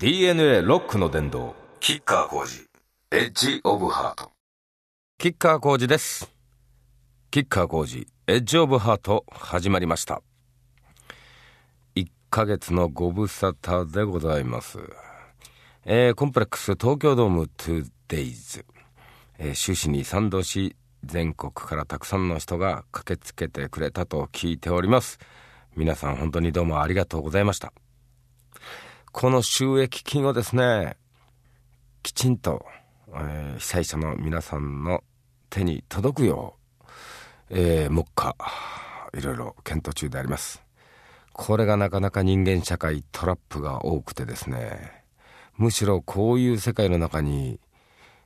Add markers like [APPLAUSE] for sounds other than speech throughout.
DNA ロックの殿堂キッカー工事エッジオブハート。キッカー工事です。キッカー工事エッジオブハート始まりました。1ヶ月のご無沙汰でございます。えー、コンプレックス東京ドーム 2days、えー、終始に賛同し全国からたくさんの人が駆けつけてくれたと聞いております。皆さん本当にどうもありがとうございましたこの収益金をですねきちんと、えー、被災者の皆さんの手に届くよう、えー、目下いろいろ検討中であります。これがなかなか人間社会トラップが多くてですねむしろこういう世界の中に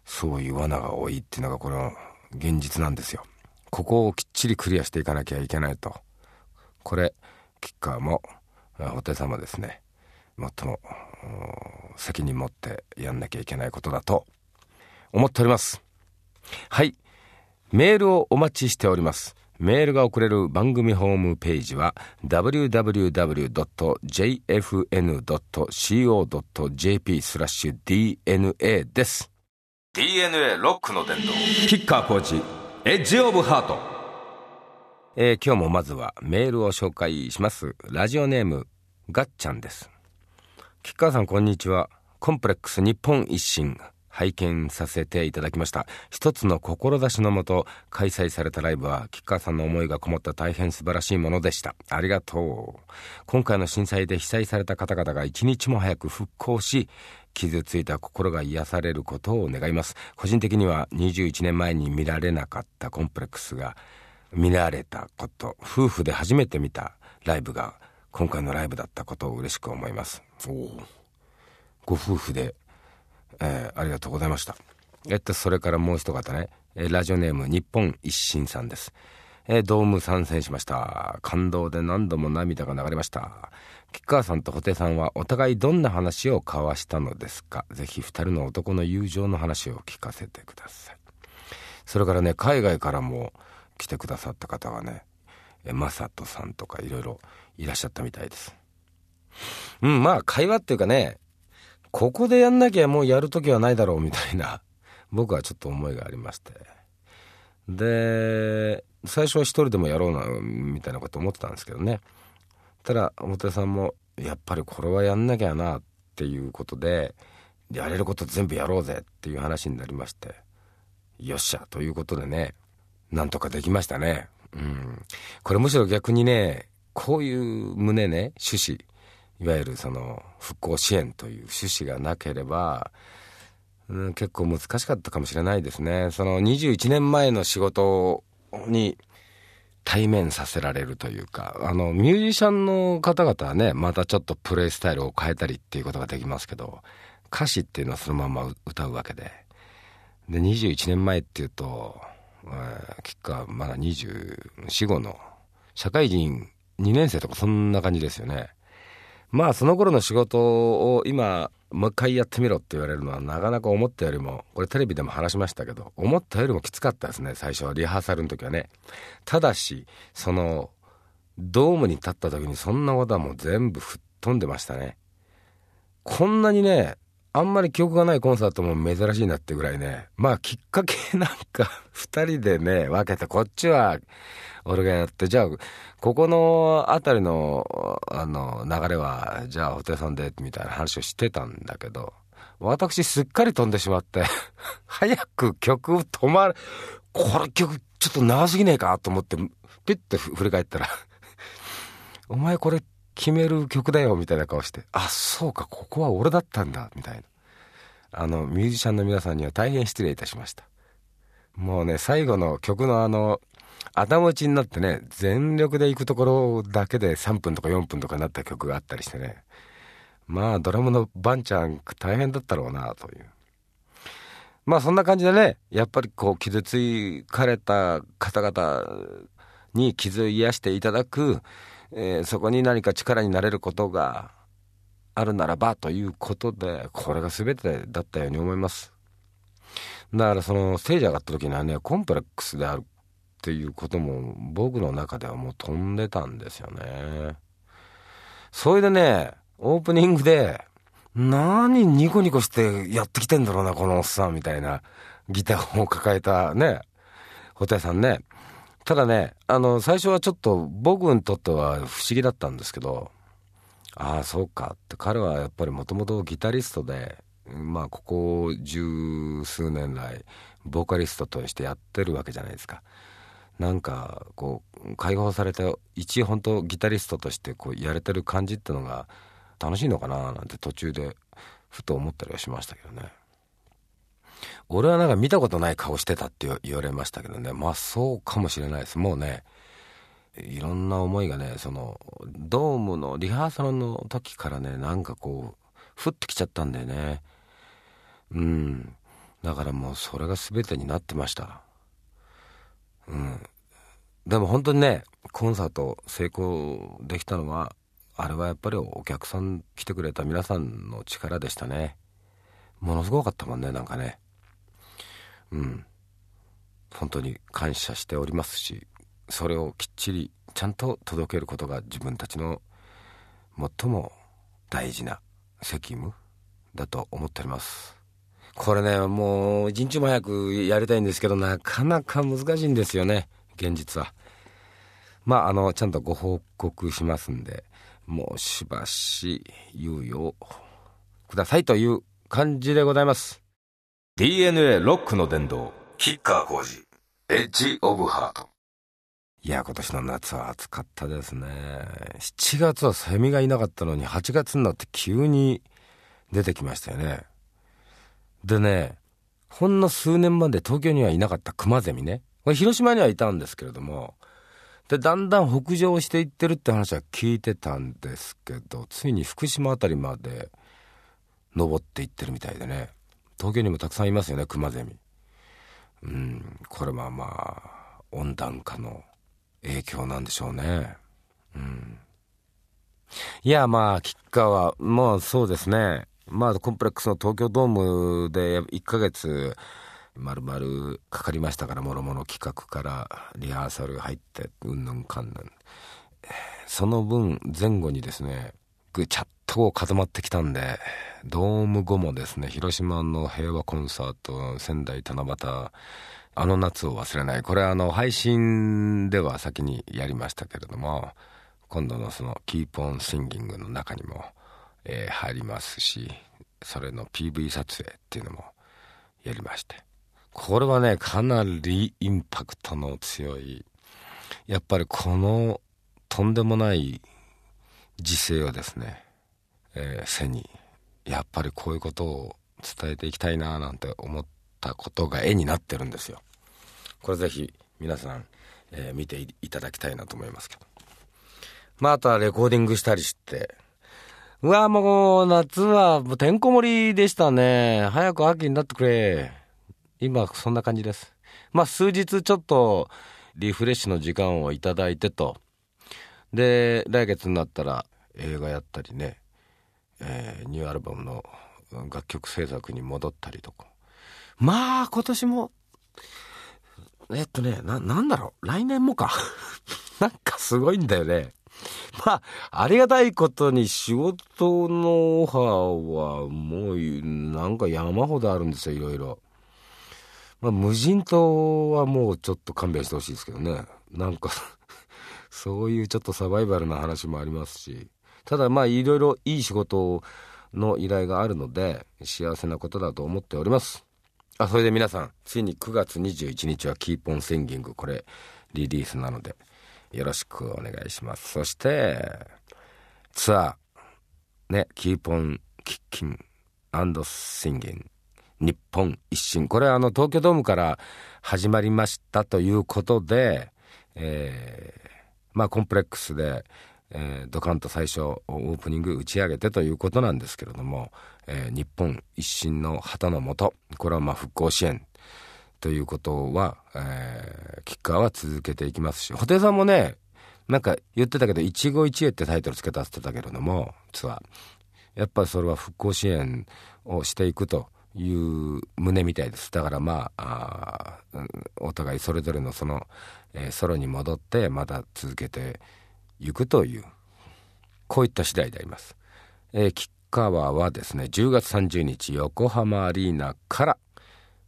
そういう罠が多いっていうのがこの現実なんですよ。ここをきっちりクリアしていかなきゃいけないと。これキッカーもお手様ですね。最も責任持ってやんなきゃいけないことだと思っております。はい。メールをお待ちしております。メールが送れる番組ホームページは www.jfn.co.jp スラッシュ DNA です。DNA ロックの伝道キッカーコーチエッジオブハート。えー、今日もまずはメールを紹介します。ラジオネームガッチャンです吉川さんこんにちは。コンプレックス日本一新拝見させていただきました。一つの志のもと開催されたライブは吉川さんの思いがこもった大変素晴らしいものでした。ありがとう。今回の震災で被災された方々が一日も早く復興し傷ついた心が癒されることを願います。個人的には21年前に見られなかったコンプレックスが見られたこと夫婦で初めて見たライブが今回のライブだったことを嬉しく思います。ご夫婦で、えー、ありがとうございました。えっとそれからもう一方ね、えー、ラジオネーム日本一心さんです、えー、ドーム参戦しました。感動で何度も涙が流れました。吉川さんと布袋さんはお互いどんな話を交わしたのですか？ぜひ二人の男の友情の話を聞かせてください。それからね海外からも来てくださった方はねマサトさんとかいろいろいらっしゃったみたいです。うん、まあ会話っていうかね、ここでやんなきゃもうやるときはないだろうみたいな、僕はちょっと思いがありまして。で、最初は一人でもやろうな、みたいなこと思ってたんですけどね。ただ、表さんも、やっぱりこれはやんなきゃなっていうことで、やれること全部やろうぜっていう話になりまして、よっしゃということでね、なんとかできましたね。うん。これむしろ逆にね、こういう旨ね、趣旨、いわゆるその復興支援という趣旨がなければ、うん、結構難しかったかもしれないですね。その21年前の仕事に対面させられるというか、あの、ミュージシャンの方々はね、またちょっとプレイスタイルを変えたりっていうことができますけど、歌詞っていうのはそのまま歌うわけで。で、21年前っていうと、えー、結果まだ24、5の社会人2年生とかそんな感じですよね。まあその頃の仕事を今もう一回やってみろって言われるのはなかなか思ったよりもこれテレビでも話しましたけど思ったよりもきつかったですね最初は。リハーサルの時はね。ただしそのドームに立った時にそんなことはもう全部吹っ飛んでましたね。こんなにねあんまり記憶がないコンサートも珍しいなってぐらいね。まあきっかけなんか [LAUGHS] 2人でね分けてこっちは俺がやって、じゃあ、ここの辺りの、あの、流れは、じゃあ、お手さんで、みたいな話をしてたんだけど、私すっかり飛んでしまって [LAUGHS] 早く曲止まる、これ曲ちょっと長すぎねえかと思って、ピッて振り返ったらお前これ決める曲だよ、みたいな顔して、あ、そうか、ここは俺だったんだ、みたいな。あの、ミュージシャンの皆さんには大変失礼いたしました。もうね、最後の曲のあの、頭打ちになってね、全力で行くところだけで3分とか4分とかになった曲があったりしてね。まあ、ドラムのバンちゃん大変だったろうな、という。まあ、そんな感じでね、やっぱりこう、傷つかれた方々に傷を癒していただく、えー、そこに何か力になれることがあるならばということで、これが全てだったように思います。だからそのステージ上がった時にはね、コンプレックスであるっていうことも僕の中ではもう飛んでたんですよね。それでね、オープニングで何ニコニコしてやってきてんだろうな、このおっさんみたいなギターを抱えたね、布袋さんね。ただね、あの、最初はちょっと僕にとっては不思議だったんですけど、ああ、そうかって彼はやっぱりもともとギタリストで、まあここ十数年来ボーカリストとしてやってるわけじゃないですか。なんかこう解放された一本当ギタリストとしてこうやれてる感じってのが楽しいのかななんて途中でふと思ったりはしましたけどね。俺はなんか見たことない顔してたって言われましたけどね。まあそうかもしれないです。もうねいろんな思いがねそのドームのリハーサルの時からねなんかこうふっときちゃったんだよね。うん。だからもうそれが全てになってました。うん。でも本当にねコンサート成功できたのはあれはやっぱりお客さん来てくれた皆さんの力でしたね。ものすごかったもんねなんかね。うん。本当に感謝しておりますしそれをきっちりちゃんと届けることが自分たちの最も大事な責務だと思っております。これねもう一日も早くやりたいんですけどなかなか難しいんですよね現実は。まああのちゃんとご報告しますんでもうしばし猶予をくださいという感じでございます。DNA ロックの殿堂キッカー工事エッジオブハート。いや今年の夏は暑かったですね。7月はセミがいなかったのに8月になって急に出てきましたよね。でねほんの数年まで東京にはいなかったクマゼミね。これ広島にはいたんですけれども。でだんだん北上していってるって話は聞いてたんですけどついに福島辺りまで登っていってるみたいでね東京にもたくさんいますよねクマゼミ。うんこれはまあ温暖化の影響なんでしょうね。うん。いやまあ吉川まあそうですね。まあコンプレックスの東京ドームで1ヶ月まるまるかかりましたからもろもろ企画からリハーサル入ってうんぬんかんぬん。その分前後にですねぐちゃっと固まってきたんでドーム後もですね広島の平和コンサート仙台七夕あの夏を忘れない。これあの配信では先にやりましたけれども今度のその「キーポンシンギング」の中にも、えー、入りますしそれの PV 撮影っていうのもやりまして。これはねかなりインパクトの強いやっぱりこのとんでもない時勢をですね、えー、背にやっぱりこういうことを伝えていきたいななんて思ったことが絵になってるんですよ。これぜひ皆さん、えー、見ていただきたいなと思いますけど。まああとはレコーディングしたりして。うわもう夏はもうてんこ盛りでしたね。早く秋になってくれ。今そんな感じです。まあ数日ちょっとリフレッシュの時間をいただいてと。で来月になったら映画やったりね、えー、ニューアルバムの楽曲制作に戻ったりとかまあ今年もえっとねななんだろう来年もか [LAUGHS] なんかすごいんだよねまあ、ありがたいことに仕事のオファーはもうなんか山ほどあるんですよ、いろいろ。まあ、無人島はもうちょっと勘弁してほしいですけどね。なんか [LAUGHS] そういうちょっとサバイバルな話もありますし。ただまあ、いろいろいい仕事の依頼があるので、幸せなことだと思っております。あ、それで皆さん、ついに9月21日は Keep on Singing、これ、リリースなので、よろしくお願いします。そして、ツアー、ね、 Keep on Kickin' Singin'、日本一心。これはあの東京ドームから始まりましたということで、えー、まあコンプレックスで、えー、ドカンと最初オープニング打ち上げてということなんですけれども、えー、日本一新の旗のもと、これはまあ復興支援ということは、えー、キッカーは続けていきますし、布袋さんもね、なんか言ってたけど、一期一会ってタイトルつけたってたけれども、ツアー。やっぱりそれは復興支援をしていくという旨みたいです。だからまあ、あお互いそれぞれのその、えー、ソロに戻ってまた続けていく行くという、こういった次第であります。えー、キッカワはですね10月30日横浜アリーナから、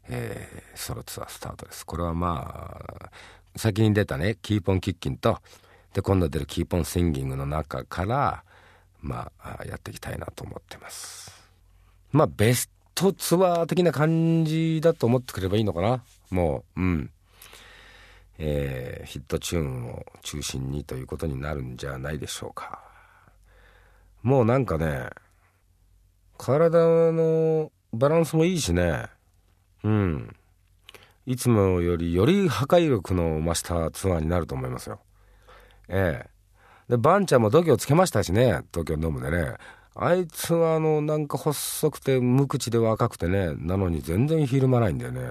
えー、ソロツアースタートです。これはまあ先に出たね Keep on Kickin' とで今度出る Keep on Singing の中からまあやっていきたいなと思ってます。まあベストツアー的な感じだと思ってくればいいのかな。もううん。えー、ヒットチューンを中心にということになるんじゃないでしょうか。もうなんかね体のバランスもいいしね。うん。いつもよりより破壊力の増したツアーになると思いますよ。ええ。でバンちゃんも度胸つけましたしね東京ドームでね。あいつはあのなんか細くて無口で若くてねなのに全然ひるまないんだよね。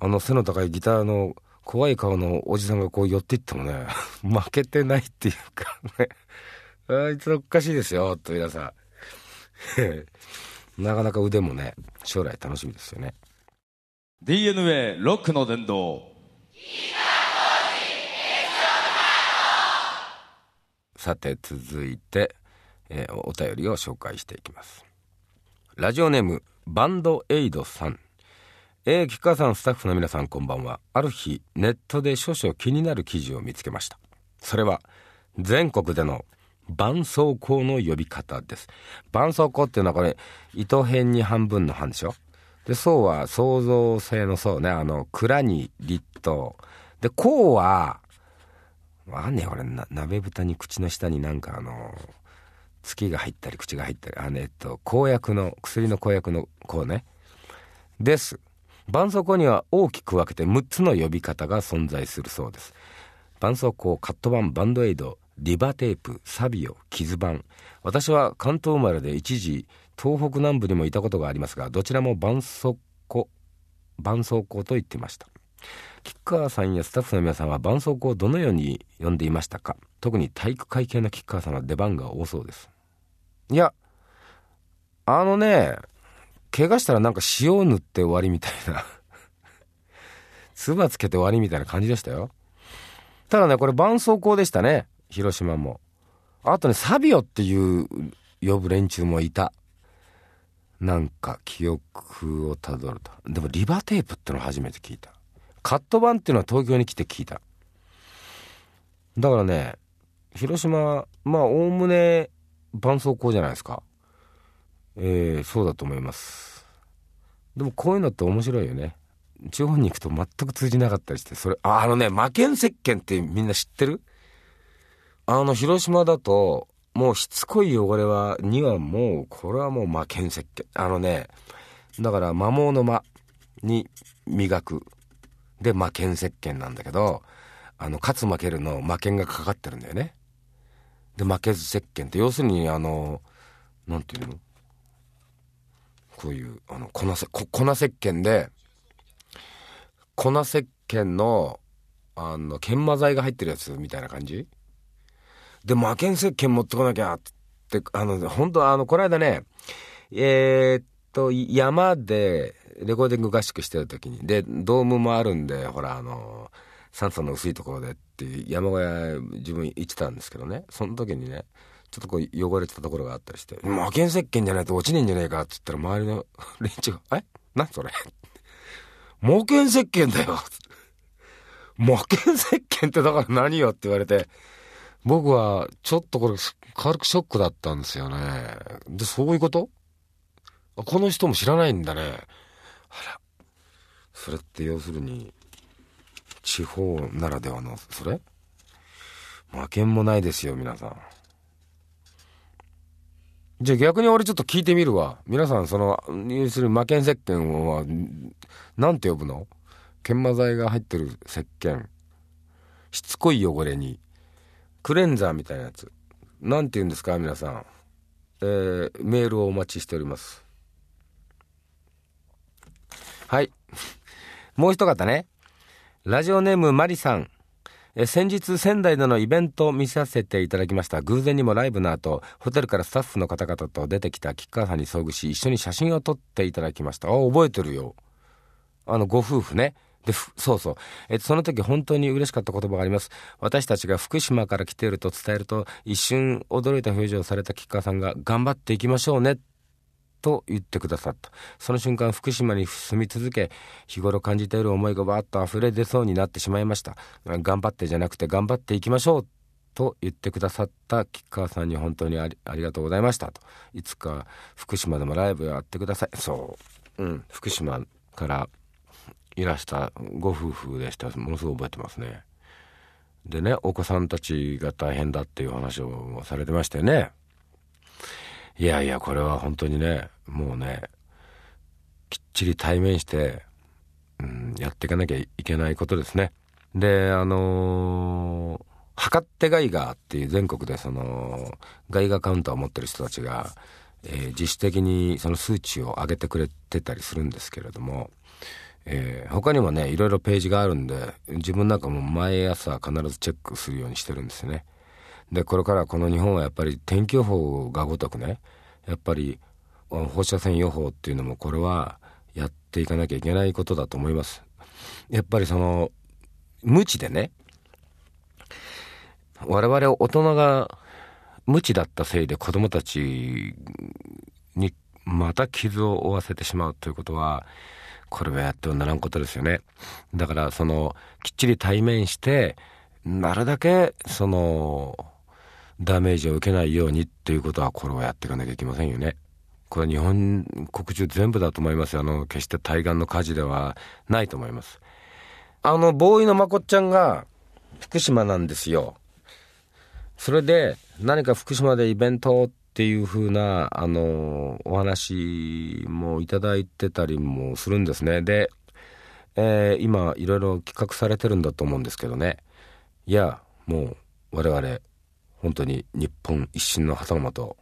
あの背の高いギターの怖い顔のおじさんがこう寄っていってもね [LAUGHS] 負けてないっていうかね。あいつおかしいですよと皆さん [LAUGHS] なかなか腕もね将来楽しみですよね。DNA ロックの殿堂。さて続いて、えー、お便りを紹介していきます。ラジオネームバンドエイドさんえー、吉川さんスタッフの皆さんこんばんは。ある日ネットで少々気になる記事を見つけました。それは全国での絆創膏の呼び方です。絆創膏っていうのはこれ糸辺に半分の半でしょ？で層は創造性の層ね。あの蔵に立冬で甲はわかんねえ俺な鍋蓋に口の下になんかあの月が入ったり口が入ったり。あのえっと公約の薬の公約のこうね。です。絆創膏には大きく分けて6つの呼び方が存在するそうです。絆創膏カットバンバンドエイドリバテープサビオ傷板私は関東生まれで一時東北南部にもいたことがありますがどちらも絆創膏絆創膏と言ってました。吉川さんやスタッフの皆さんは絆創膏をどのように呼んでいましたか？特に体育会系の吉川さんは出番が多そうです。いやあのね怪我したらなんか塩を塗って終わりみたいな。[LAUGHS] 唾つけて終わりみたいな感じでしたよ。ただねこれ絆創膏でしたね。広島も。あとねサビオっていう呼ぶ連中もいた。なんか記憶をたどると。でもリバテープってのは初めて聞いた。カット版っていうのは東京に来て聞いた。だからね広島まあおおむね絆創膏じゃないですか。えー、そうだと思います。でもこういうのって面白いよね。地方に行くと全く通じなかったりしてそれああのね魔剣石鹸ってみんな知ってる？あの広島だともうしつこい汚れはにはもうこれはもう魔剣石鹸。あのねだから摩耗の間に磨く。で魔剣石鹸なんだけどあの勝つ負けるの魔剣がかかってるんだよね。で負けず石鹸って要するにあのなんていうの？こういうあの粉せ粉石鹸で粉石鹸のあの研磨剤が入ってるやつみたいな感じ？で魔剣石鹸持ってこなきゃってあの本当あのこの間ねえー、っと山でレコーディング合宿してる時にでドームもあるんでほらあの酸素の薄いところでっていう山小屋自分行ってたんですけどね。その時にねちょっとこう汚れてたところがあったりして「魔剣石鹸じゃないと落ちねえんじゃねえか」っつったら周りの連中が「え？何それ魔剣石鹸だよ」魔剣石鹸ってだから何よ？って言われて。僕はちょっとこれ軽くショックだったんですよね。でそういうこと？この人も知らないんだね。あら。それって要するに地方ならではのそれ？魔剣もないですよ皆さん。じゃあ逆に俺ちょっと聞いてみるわ。皆さん、その、要するに魔剣石鹸は、なんて呼ぶの？研磨剤が入ってる石鹸。しつこい汚れに。クレンザーみたいなやつ。なんて言うんですか？皆さん。えー、メールをお待ちしております。はい。[LAUGHS] もう一方ね。ラジオネームマリさん。え先日仙台でのイベントを見させていただきました偶然にもライブの後ホテルからスタッフの方々と出てきた吉川さんに遭遇し一緒に写真を撮っていただきましたあ覚えてるよあのご夫婦ねで、そうそう。え、その時本当に嬉しかった言葉があります。私たちが福島から来ていると伝えると、一瞬驚いた表情をされた吉川さんが、頑張っていきましょうね。と言ってくださった。その瞬間、福島に住み続け、日頃感じている思いがバーッと溢れ出そうになってしまいました。頑張ってじゃなくて、頑張っていきましょう。と言ってくださった吉川さんに本当にありがとうございましたと。いつか福島でもライブやってください。そう。うん。福島からいらしたご夫婦でしたものすごく覚えてますねでねお子さんたちが大変だっていう話をされてましたよねいやいやこれは本当にねもうねきっちり対面して、うん、やっていかなきゃいけないことですね。であのー、測ってガイガーっていう全国でそのガイガーカウンターを持ってる人たちが、えー、自主的にその数値を上げてくれてたりするんですけれどもえー、他にもねいろいろページがあるんで自分なんかも毎朝必ずチェックするようにしてるんですよね。でこれからこの日本はやっぱり天気予報がごとくねやっぱり放射線予報っていうのもこれはやっていかなきゃいけないことだと思いますやっぱりその無知でね我々大人が無知だったせいで子供たちにまた傷を負わせてしまうということはこれはやってはならんことですよね。だからそのきっちり対面してなるだけそのダメージを受けないようにっていうことはこれはやっていかなきゃいけませんよね。これは日本国中全部だと思いますあの決して対岸の火事ではないと思います。あのボーイのまこっちゃんが福島なんですよ。それで何か福島でイベントっていう風な、あの、お話もいただいてたりもするんですね。で、えー、今、いろいろ企画されてるんだと思うんですけどね。いや、もう、我々、本当に日本一新の旗のと、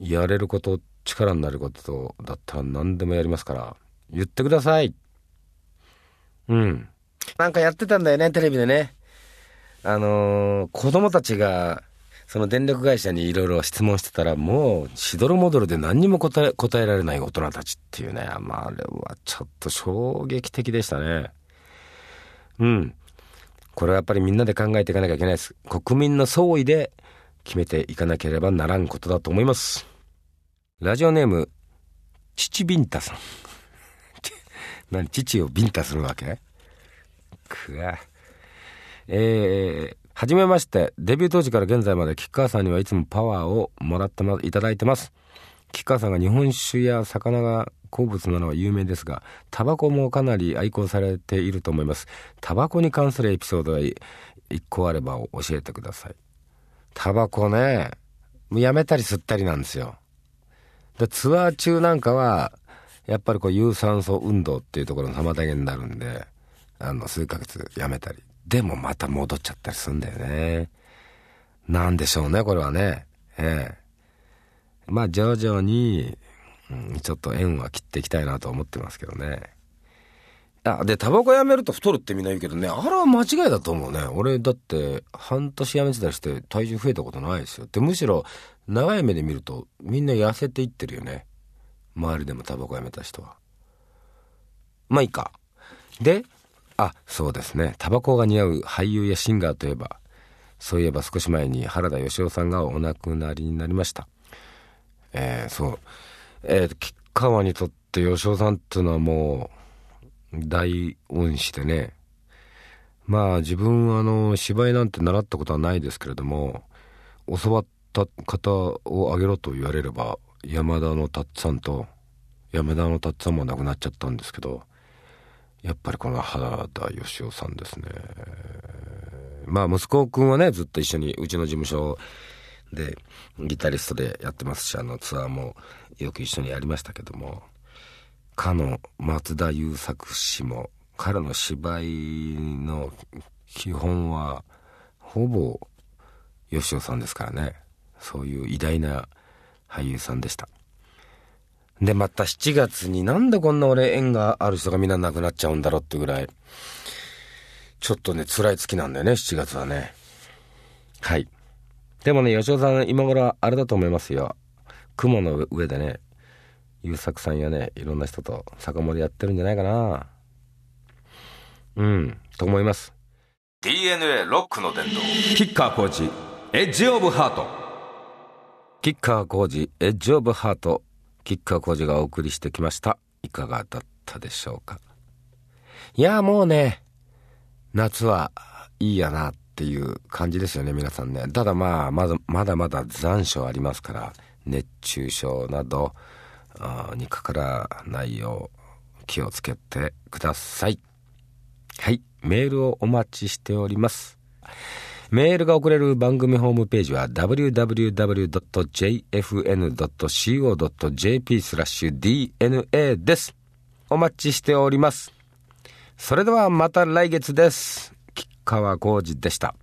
やれること、力になることだったら何でもやりますから、言ってください。うん。なんかやってたんだよね、テレビでね。あのー、子供たちが、その電力会社にいろいろ質問してたら、もう、しどろもどろで何にも答え、答えられない大人たちっていうね。まあ、あれはちょっと衝撃的でしたね。うん。これはやっぱりみんなで考えていかなきゃいけないです。国民の総意で決めていかなければならんことだと思います。ラジオネーム、父ビンタさん。[LAUGHS] 何、父をビンタするわけ？くわ。えー、はじめまして、デビュー当時から現在まで吉川さんにはいつもパワーをもらってま、いただいてます。吉川さんが日本酒や魚が好物なのは有名ですが、タバコもかなり愛好されていると思います。タバコに関するエピソードが一個あれば教えてください。タバコね、もうやめたり吸ったりなんですよ。でツアー中なんかは、やっぱりこう有酸素運動っていうところの妨げになるんで、あの、数ヶ月やめたり。でもまた戻っちゃったりするんだよね。なんでしょうね、これはね。ええ。まあ、徐々に、うん、ちょっと縁は切っていきたいなと思ってますけどね。あ、で、タバコやめると太るってみんな言うけどね、あれは間違いだと思うね。俺、だって、半年やめてたりして体重増えたことないですよ。で、むしろ、長い目で見ると、みんな痩せていってるよね。周りでもタバコやめた人は。まあいいか。で、あ、そうですね。タバコが似合う俳優やシンガーといえば、そういえば少し前に原田芳雄さんがお亡くなりになりました。えー、そう。えー、吉川にとって芳雄さんっていうのはもう、大恩師でね。まあ自分はあの、芝居なんて習ったことはないですけれども、教わった方をあげろと言われれば、山田の達さんと、山田の達さんも亡くなっちゃったんですけど、やっぱりこの原田芳雄さんですね。まあ息子くんはね、ずっと一緒にうちの事務所でギタリストでやってますし、あのツアーもよく一緒にやりましたけども、かの松田優作氏も彼の芝居の基本はほぼ吉尾さんですからね。そういう偉大な俳優さんでした。で、また7月になんでこんな俺縁がある人がみんな亡くなっちゃうんだろうってぐらい、ちょっとね、辛い月なんだよね、7月はね。はい。でもね、吉尾さん、今頃あれだと思いますよ。雲の上でね、優作さんやね、いろんな人と酒盛りやってるんじゃないかな。うんと思います。DNA ロックの伝道キッカーコーチエッジオブハート。キッカー工事エッジオブハート。キッカー工事がお送りしてきました。いかがだったでしょうか。いやもうね夏はいいやなっていう感じですよね皆さんね。ただまあまだまだまだ残暑ありますから熱中症などにかからないよう気をつけてくださいはいメールをお待ちしておりますメールが送れる番組ホームページは www.jfn.co.jp スラッシュ DNA です。お待ちしております。それではまた来月です。吉川浩二でした。